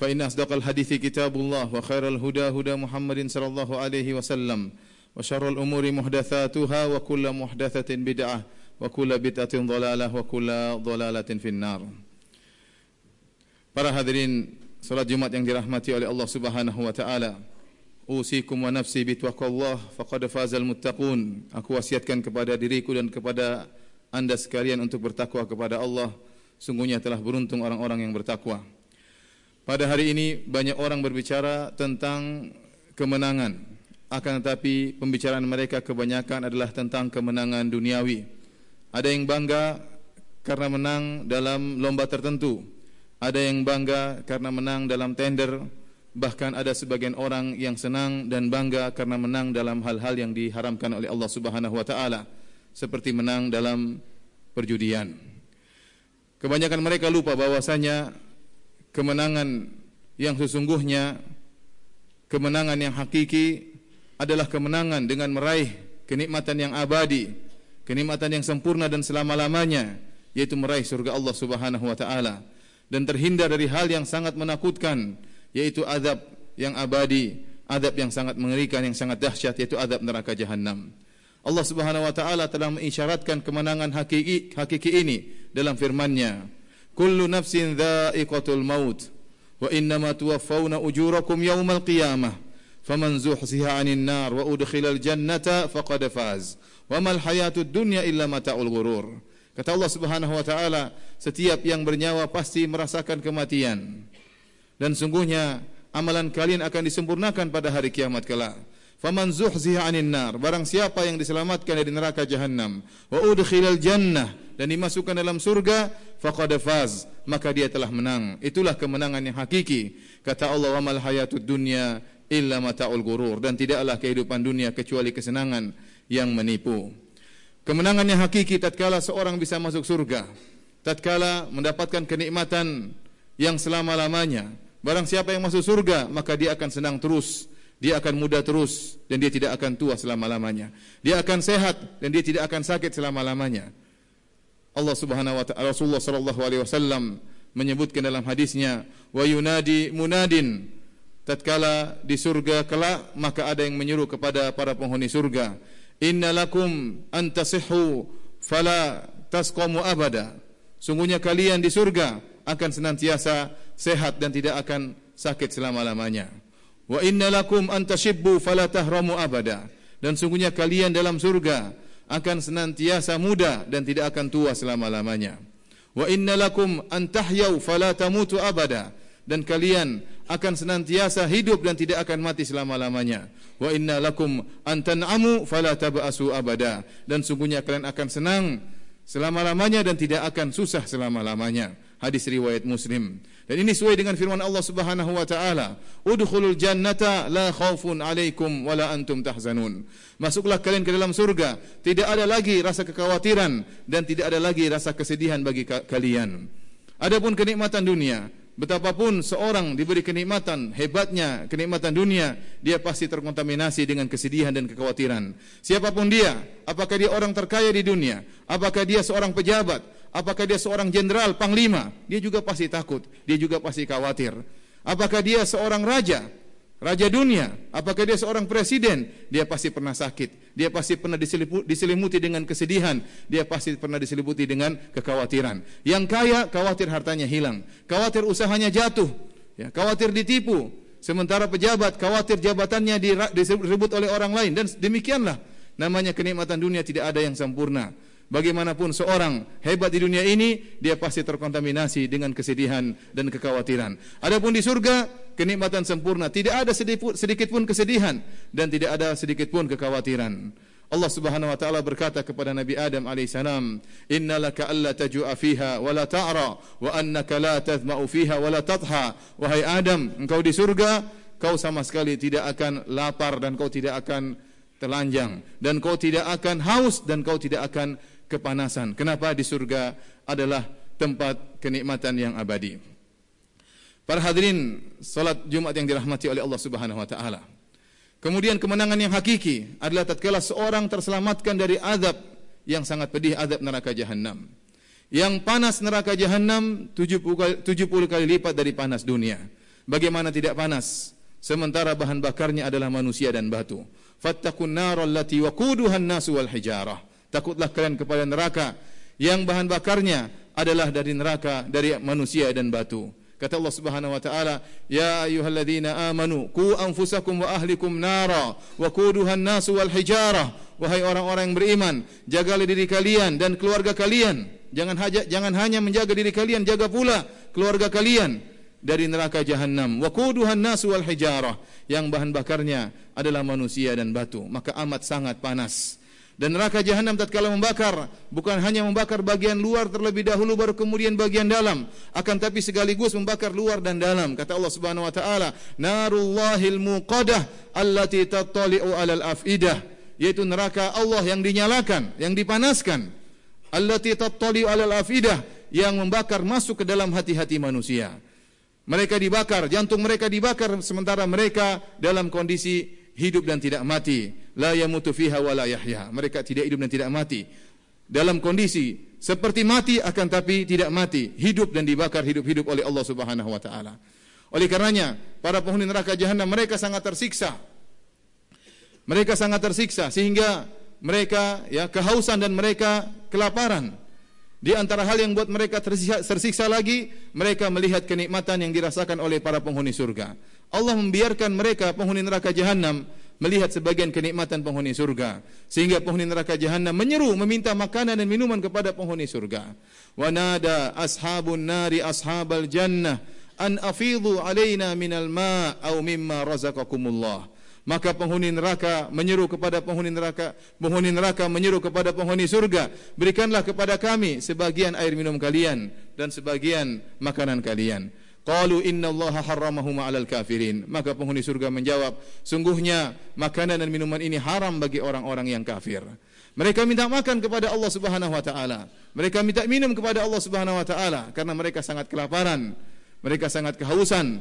فإن أصدق الحديث كتاب الله وخير الهدى هدى محمد صلى الله عليه وسلم وشر الأمور محدثاتها وكل محدثة بدعة وكل بدعة ضلالة وكل ضلالة في النار Para hadirin salat Jumat yang dirahmati oleh Allah Subhanahu wa taala. Usikum wa nafsi bi taqwallah faqad fazal muttaqun. Aku wasiatkan kepada diriku dan kepada anda sekalian untuk bertakwa kepada Allah. Sungguhnya telah beruntung orang-orang yang bertakwa. Pada hari ini banyak orang berbicara tentang kemenangan. Akan tetapi pembicaraan mereka kebanyakan adalah tentang kemenangan duniawi. Ada yang bangga karena menang dalam lomba tertentu. Ada yang bangga karena menang dalam tender. Bahkan ada sebagian orang yang senang dan bangga karena menang dalam hal-hal yang diharamkan oleh Allah Subhanahu wa taala seperti menang dalam perjudian. Kebanyakan mereka lupa bahwasanya kemenangan yang sesungguhnya kemenangan yang hakiki adalah kemenangan dengan meraih kenikmatan yang abadi kenikmatan yang sempurna dan selama-lamanya yaitu meraih surga Allah Subhanahu wa taala. Dan terhindar dari hal yang sangat menakutkan yaitu azab yang abadi azab yang sangat mengerikan yang sangat dahsyat yaitu azab neraka jahanam Allah Subhanahu wa taala telah mengisyaratkan kemenangan hakiki hakiki ini dalam firman-Nya kullu nafsin dha'iqatul maut wa innama tuwaffawna ujurakum yawmal qiyamah. Faman zuhziha 'anil nar wa udkhilal jannata faqad faz. Wa mal hayatud dunya illa mata'ul ghurur. Kata Allah Subhanahu wa taala setiap yang bernyawa pasti merasakan kematian. Dan sungguhnya amalan kalian akan disempurnakan pada hari kiamat kelak faman zuhziha 'anil nar. Barang siapa yang diselamatkan dari neraka jahanam wa udkhilal jannah dan dimasukkan dalam surga faqad faz maka dia telah menang. Itulah kemenangan yang hakiki. Kata Allah wa mal hayatud dunya illa mataul gurur dan tidaklah kehidupan dunia kecuali kesenangan yang menipu. Kemenangan yang hakiki tatkala seorang bisa masuk surga tatkala mendapatkan kenikmatan yang selama-lamanya. Barang siapa yang masuk surga maka dia akan senang terus dia akan muda terus dan dia tidak akan tua selama-lamanya. Dia akan sehat dan dia tidak akan sakit selama-lamanya. Allah Subhanahu wa taala Rasulullah sallallahu alaihi wasallam menyebutkan dalam hadisnya wa yunadi munadin. Tatkala di surga kelak maka ada yang menyeru kepada para penghuni surga innalakum antasihhu fala tasqamu abada. Sungguhnya kalian di surga akan senantiasa sehat dan tidak akan sakit selama-lamanya wa innalakum antashibbu fala tahramu abada dan sungguhnya kalian dalam surga akan senantiasa muda dan tidak akan tua selama-lamanya. Wa innalakum an tahyau fala tamutu abada dan kalian akan senantiasa hidup dan tidak akan mati selama-lamanya. Wa innalakum an tan'amu fala tab'asu abada dan sungguhnya kalian akan senang selama-lamanya dan tidak akan susah selama-lamanya. Hadis riwayat Muslim. Dan ini sesuai dengan firman Allah Subhanahu wa taala, "Udkhulul jannata la khaufun 'alaikum wa la antum tahzanun." Masuklah kalian ke dalam surga, tidak ada lagi rasa kekhawatiran dan tidak ada lagi rasa kesedihan bagi kalian. Adapun kenikmatan dunia, betapapun seorang diberi kenikmatan, hebatnya kenikmatan dunia, dia pasti terkontaminasi dengan kesedihan dan kekhawatiran. Siapapun dia, apakah dia orang terkaya di dunia, apakah dia seorang pejabat, apakah dia seorang jenderal, panglima, dia juga pasti takut, dia juga pasti khawatir. Apakah dia seorang raja, raja dunia, apakah dia seorang presiden, dia pasti pernah sakit, dia pasti pernah diselimuti dengan kesedihan, dia pasti pernah diselimuti dengan kekhawatiran. Yang kaya, khawatir hartanya hilang, khawatir usahanya jatuh, ya, khawatir ditipu, sementara pejabat, khawatir jabatannya direbut oleh orang lain, dan demikianlah. Namanya kenikmatan dunia tidak ada yang sempurna bagaimanapun seorang hebat di dunia ini dia pasti terkontaminasi dengan kesedihan dan kekhawatiran. Adapun di surga kenikmatan sempurna, tidak ada sedikit pun kesedihan dan tidak ada sedikit pun kekhawatiran. Allah Subhanahu wa taala berkata kepada Nabi Adam alaihi salam, "Innalaka alla tajua fiha wa la ta'ra wa annaka la tazma'u fiha wa la tadha." Wahai Adam, engkau di surga kau sama sekali tidak akan lapar dan kau tidak akan telanjang dan kau tidak akan haus dan kau tidak akan kepanasan. Kenapa di surga adalah tempat kenikmatan yang abadi. Para hadirin salat Jumat yang dirahmati oleh Allah Subhanahu wa taala. Kemudian kemenangan yang hakiki adalah tatkala seorang terselamatkan dari azab yang sangat pedih azab neraka jahanam. Yang panas neraka jahanam 70 kali, 70 kali lipat dari panas dunia. Bagaimana tidak panas? Sementara bahan bakarnya adalah manusia dan batu. Fattakun nar allati waquduhan nasu wal hijarah. Takutlah kalian kepada neraka yang bahan bakarnya adalah dari neraka dari manusia dan batu. Kata Allah Subhanahu wa taala, "Ya ayyuhalladzina amanu qu anfusakum wa ahlikum nara wa quduhan nasu wal hijarah." Wahai orang-orang yang beriman, jagalah diri kalian dan keluarga kalian. Jangan haja, jangan hanya menjaga diri kalian, jaga pula keluarga kalian dari neraka jahanam. Wa quduhan nasu wal hijarah, yang bahan bakarnya adalah manusia dan batu. Maka amat sangat panas. Dan neraka jahanam tatkala membakar bukan hanya membakar bagian luar terlebih dahulu baru kemudian bagian dalam. Akan tapi sekaligus membakar luar dan dalam kata Allah Subhanahu wa taala. Narullahil muqadah allati tattali'u 'alal afidah. Yaitu neraka Allah yang dinyalakan yang dipanaskan. Allati tattali'u 'alal afidah yang membakar masuk ke dalam hati-hati manusia. Mereka dibakar jantung mereka dibakar sementara mereka dalam kondisi hidup dan tidak mati la yamutu fiha wa la yahya. Mereka tidak hidup dan tidak mati. Dalam kondisi seperti mati akan tapi tidak mati. Hidup dan dibakar hidup-hidup oleh Allah Subhanahu wa taala. Oleh karenanya para penghuni neraka jahanam mereka sangat tersiksa. Mereka sangat tersiksa sehingga mereka ya kehausan dan mereka kelaparan. Di antara hal yang buat mereka tersiksa, tersiksa lagi, mereka melihat kenikmatan yang dirasakan oleh para penghuni surga. Allah membiarkan mereka penghuni neraka jahanam melihat sebagian kenikmatan penghuni surga. Sehingga penghuni neraka jahanam menyeru meminta makanan dan minuman kepada penghuni surga. Wa nada ashabun nari ashabal jannah an afidhu alaina minal ma' au mimma razaqakumullah maka penghuni neraka menyeru kepada penghuni neraka penghuni neraka menyeru kepada penghuni surga berikanlah kepada kami sebagian air minum kalian dan sebagian makanan kalian qalu innallaha harramahuma 'alal kafirin. Maka penghuni surga menjawab sungguhnya makanan dan minuman ini haram bagi orang-orang yang kafir. Mereka minta makan kepada Allah Subhanahu wa taala. Mereka minta minum kepada Allah Subhanahu wa taala karena mereka sangat kelaparan. Mereka sangat kehausan.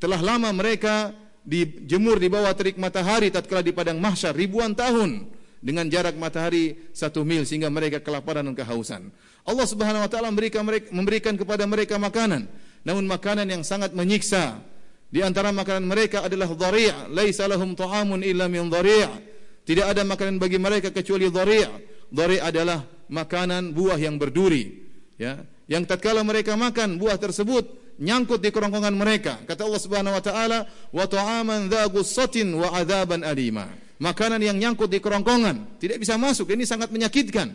Telah lama mereka dijemur di bawah terik matahari tatkala di padang mahsyar ribuan tahun dengan jarak matahari satu mil sehingga mereka kelaparan dan kehausan. Allah Subhanahu wa taala memberikan mereka memberikan kepada mereka makanan, namun makanan yang sangat menyiksa. Di antara makanan mereka adalah dhari', laisa lahum ta'amun illa min dhari'. Tidak ada makanan bagi mereka kecuali dhari'. Dhari' adalah makanan buah yang berduri, ya. Yang tatkala mereka makan buah tersebut, nyangkut di kerongkongan mereka. Kata Allah Subhanahu wa taala, "Wa ta'aman dha ghussatin wa 'adzaban alima." Makanan yang nyangkut di kerongkongan tidak bisa masuk. Ini sangat menyakitkan.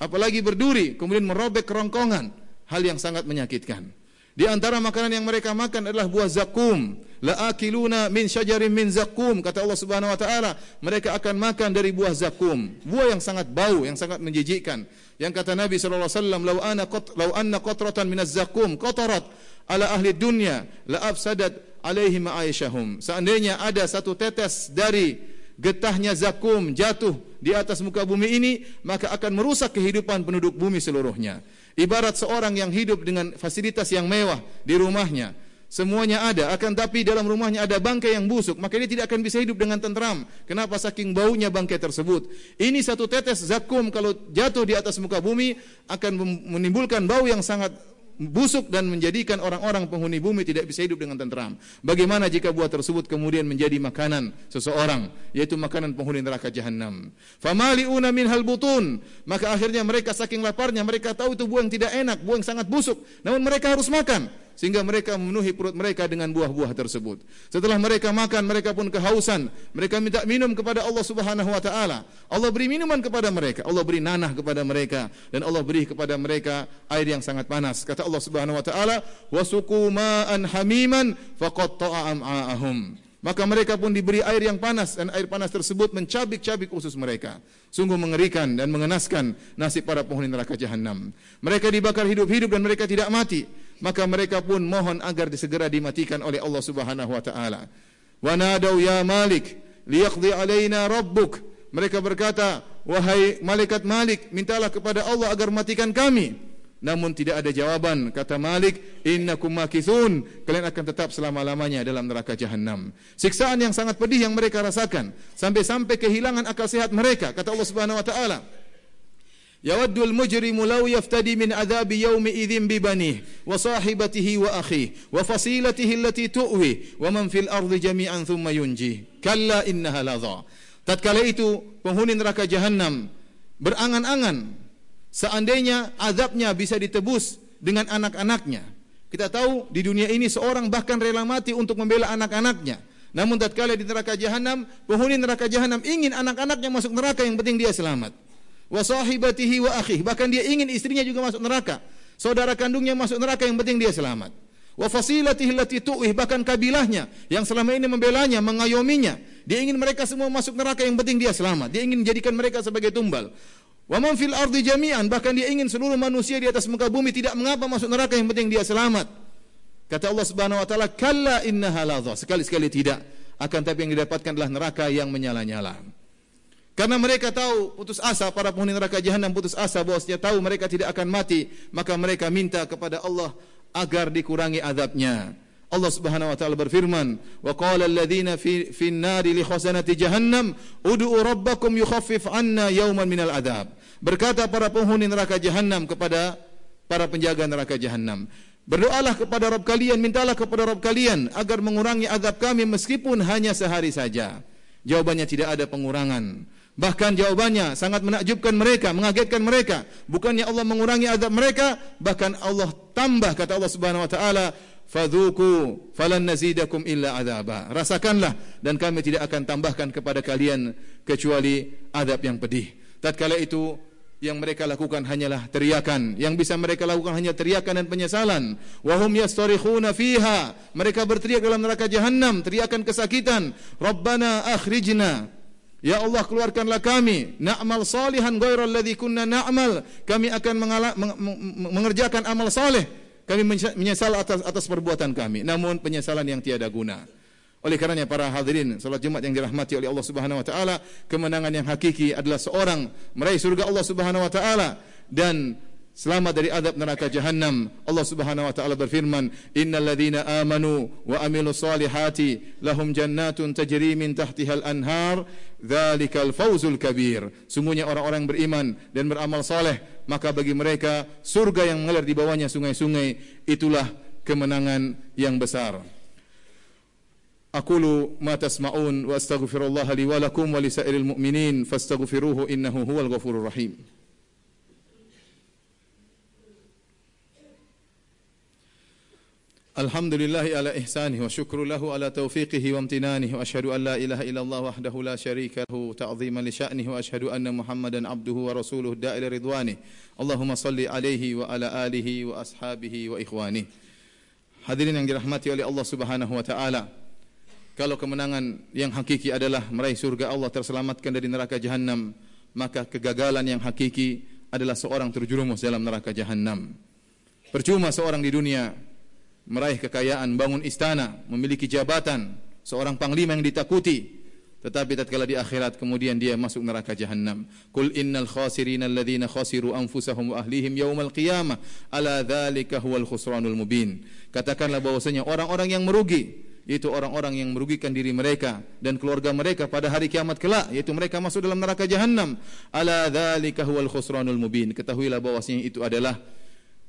Apalagi berduri kemudian merobek kerongkongan, hal yang sangat menyakitkan. Di antara makanan yang mereka makan adalah buah zakum. La akiluna min syajarin min zakum kata Allah Subhanahu wa taala, mereka akan makan dari buah zakum. Buah yang sangat bau, yang sangat menjijikkan. Yang kata Nabi sallallahu alaihi wasallam, "Lau ana qat lau anna qatratan min az-zakum qatarat ala ahli dunya la afsadat alaihi ma'aishahum seandainya ada satu tetes dari getahnya zakum jatuh di atas muka bumi ini maka akan merusak kehidupan penduduk bumi seluruhnya ibarat seorang yang hidup dengan fasilitas yang mewah di rumahnya. Semuanya ada akan tapi dalam rumahnya ada bangkai yang busuk maka dia tidak akan bisa hidup dengan tenteram. Kenapa? Saking baunya bangkai tersebut. Ini satu tetes zakum kalau jatuh di atas muka bumi akan menimbulkan bau yang sangat busuk dan menjadikan orang-orang penghuni bumi tidak bisa hidup dengan tenteram. Bagaimana jika buah tersebut kemudian menjadi makanan seseorang, yaitu makanan penghuni neraka jahanam. Famaliuna min hal butun, maka akhirnya mereka saking laparnya mereka tahu itu buah yang tidak enak, buah yang sangat busuk, namun mereka harus makan sehingga mereka memenuhi perut mereka dengan buah-buah tersebut. Setelah mereka makan, mereka pun kehausan. Mereka minta minum kepada Allah Subhanahu wa taala. Allah beri minuman kepada mereka, Allah beri nanah kepada mereka dan Allah beri kepada mereka air yang sangat panas. Kata Allah Subhanahu wa taala, "Wasuqu ma'an hamiman faqatta'a am'a'ahum." Maka mereka pun diberi air yang panas dan air panas tersebut mencabik-cabik usus mereka. Sungguh mengerikan dan mengenaskan nasib para penghuni neraka jahanam. Mereka dibakar hidup-hidup dan mereka tidak mati maka mereka pun mohon agar disegera dimatikan oleh Allah Subhanahu wa taala. Wa nadau ya Malik liyaqdi alaina rabbuk. Mereka berkata, wahai malaikat Malik, mintalah kepada Allah agar matikan kami. Namun tidak ada jawaban. Kata Malik, innakum makithun. Kalian akan tetap selama-lamanya dalam neraka jahanam. Siksaan yang sangat pedih yang mereka rasakan. Sampai-sampai kehilangan akal sehat mereka. Kata Allah subhanahu wa ta'ala. Adhabi yawmi idzin bi banihi wa sahibatihi wa akhihi wa fasilatihi allati tu'wi wa man fil ardi jami'an thumma yunji. Kalla innaha ladha. Tatkala itu penghuni neraka jahanam berangan-angan seandainya azabnya bisa ditebus dengan anak-anaknya. Kita tahu di dunia ini seorang bahkan rela mati untuk membela anak-anaknya. Namun tatkala di neraka jahanam, penghuni neraka jahanam ingin anak-anaknya masuk neraka yang penting dia selamat. Wa sahibatihi wa akhihi, bahkan dia ingin istrinya juga masuk neraka. Saudara kandungnya masuk neraka yang penting dia selamat. Wa fasilatihi allati tu'ih, bahkan kabilahnya yang selama ini membelanya, mengayominya, dia ingin mereka semua masuk neraka yang penting dia selamat. Dia ingin menjadikan mereka sebagai tumbal. Wa man fil ardi jami'an bahkan dia ingin seluruh manusia di atas muka bumi tidak mengapa masuk neraka yang penting dia selamat. Kata Allah Subhanahu wa taala, "Kalla innaha ladha." Sekali-sekali tidak. Akan tapi yang didapatkan adalah neraka yang menyala-nyala. Karena mereka tahu putus asa para penghuni neraka jahanam putus asa bahwasanya tahu mereka tidak akan mati, maka mereka minta kepada Allah agar dikurangi azabnya. Allah Subhanahu wa taala berfirman, "Wa qala alladziina fi fi an-nari li khazanati jahannam, ud'u rabbakum yukhaffif 'anna yawman minal adzab." Berkata para penghuni neraka jahanam kepada para penjaga neraka jahanam, "Berdoalah kepada Rabb kalian, mintalah kepada Rabb kalian agar mengurangi azab kami meskipun hanya sehari saja." Jawabannya tidak ada pengurangan. Bahkan jawabannya sangat menakjubkan mereka, mengagetkan mereka. Bukannya Allah mengurangi azab mereka, bahkan Allah tambah kata Allah Subhanahu wa taala, fadhuku falan nazidakum illa adaba rasakanlah dan kami tidak akan tambahkan kepada kalian kecuali adab yang pedih. Tatkala itu yang mereka lakukan hanyalah teriakan. Yang bisa mereka lakukan hanya teriakan dan penyesalan. Wahum yastarikhuna fiha. Mereka berteriak dalam neraka jahanam teriakan kesakitan. Rabbana akhrijna Ya Allah keluarkanlah kami. Na'mal salihan ghairal ladzi kunna na'mal. Kami akan mengerjakan amal saleh. Kami menyesal atas atas perbuatan kami. Namun penyesalan yang tiada guna. Oleh karenanya para hadirin salat Jumat yang dirahmati oleh Allah Subhanahu wa taala kemenangan yang hakiki adalah seorang meraih surga Allah Subhanahu wa taala dan selamat dari adab neraka jahanam Allah Subhanahu wa taala berfirman innal ladzina amanu wa amilus solihati lahum jannatun tajri min tahtiha al anhar. Dzalikal fawzul kabir. Sungguhnya orang-orang beriman dan beramal saleh maka bagi mereka surga yang mengalir di bawahnya sungai-sungai itulah kemenangan yang besar. Aqulu ma tasma'un wa wa lakum wa lisairil mu'minin fastaghfiruhu innahu huwal ghafurur rahim Alhamdulillahi ala ihsanih wa syukru lahu ala tawfiqihi wa amtinanih wa ashadu an la ilaha ilallah wa la syarika hu ta'ziman li sya'nih wa ashadu anna muhammadan abduhu wa rasuluh da'ila ridwani. Allahumma salli alaihi wa ala alihi wa ashabihi wa ikhwani. Hadirin yang dirahmati oleh Allah subhanahu wa ta'ala. Kalau kemenangan yang hakiki adalah meraih surga Allah terselamatkan dari neraka jahannam Maka kegagalan yang hakiki adalah seorang terjurumus dalam neraka jahannam. Percuma seorang di dunia meraih kekayaan, bangun istana, memiliki jabatan, seorang panglima yang ditakuti. Tetapi tatkala di akhirat kemudian dia masuk neraka jahanam. Qul innal khasirina alladhina khasiru anfusahum wa ahlihim yaumal qiyamah ala dzalika huwal khusranul mubin. Katakanlah bahwasanya orang-orang yang merugi yaitu orang-orang yang merugikan diri mereka dan keluarga mereka pada hari kiamat kelak yaitu mereka masuk dalam neraka jahanam ala dzalika huwal khusranul mubin. Ketahuilah bahwasanya itu adalah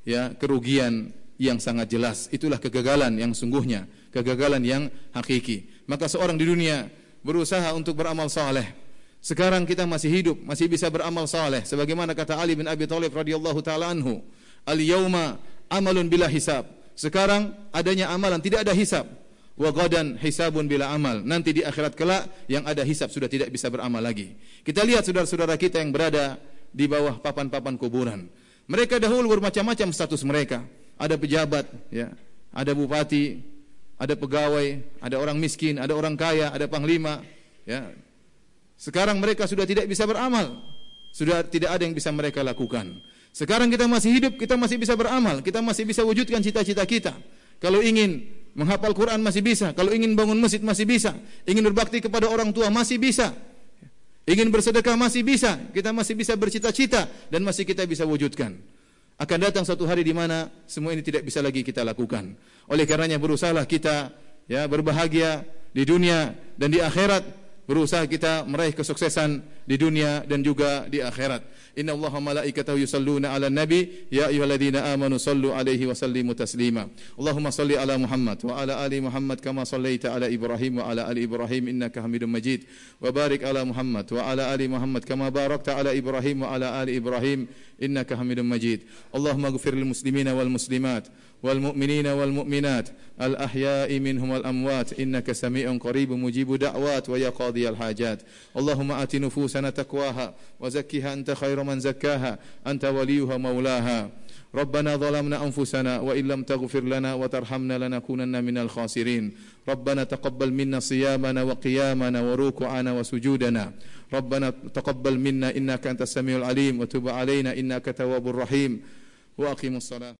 ya kerugian yang sangat jelas. Itulah kegagalan yang sungguhnya, kegagalan yang hakiki. Maka seorang di dunia berusaha untuk beramal saleh. Sekarang kita masih hidup, masih bisa beramal saleh. Sebagaimana kata Ali bin Abi Thalib radhiyallahu taala anhu, "Al-yauma amalun bila hisab." Sekarang adanya amalan tidak ada hisab. Wa gadan hisabun bila amal. Nanti di akhirat kelak yang ada hisab sudah tidak bisa beramal lagi. Kita lihat saudara-saudara kita yang berada di bawah papan-papan kuburan. Mereka dahulu bermacam-macam status mereka ada pejabat, ya, ada bupati, ada pegawai, ada orang miskin, ada orang kaya, ada panglima, ya. Sekarang mereka sudah tidak bisa beramal, sudah tidak ada yang bisa mereka lakukan. Sekarang kita masih hidup, kita masih bisa beramal, kita masih bisa wujudkan cita-cita kita. Kalau ingin Menghafal Quran masih bisa. Kalau ingin bangun masjid masih bisa. Ingin berbakti kepada orang tua masih bisa. Ingin bersedekah masih bisa. Kita masih bisa bercita-cita dan masih kita bisa wujudkan. Akan datang satu hari di mana semua ini tidak bisa lagi kita lakukan. Oleh karenanya berusahalah kita ya berbahagia di dunia dan di akhirat berusaha kita meraih kesuksesan di dunia dan juga di akhirat. Inna Allah wa malaikatahu yusalluna ala nabi ya ayyuhalladzina amanu sallu alaihi wa sallimu taslima. Allahumma salli ala Muhammad wa ala ali Muhammad kama sallaita ala Ibrahim wa ala ali Ibrahim innaka Hamidum Majid. Wa barik ala Muhammad wa ala ali Muhammad kama barakta ala Ibrahim wa ala ali Ibrahim innaka Hamidum Majid. Allahumma ighfir lil muslimina wal muslimat والمؤمنين والمؤمنات الأحياء منهم والأموات إنك سميع قريب مجيب دعوات ويا قاضي الحاجات اللهم آت نفوسنا تقواها وزكها أنت خير من زكاها أنت وليها مولاها. ربنا ظلمنا أنفسنا وإن لم تغفر لنا وترحمنا لنكونن من الخاسرين. ربنا تقبل منا صيامنا وقيامنا وركوعنا وسجودنا. ربنا تقبل منا إنك أنت السميع العليم. وتب علينا إنك تواب الرحيم. وأقيموا الصلاة.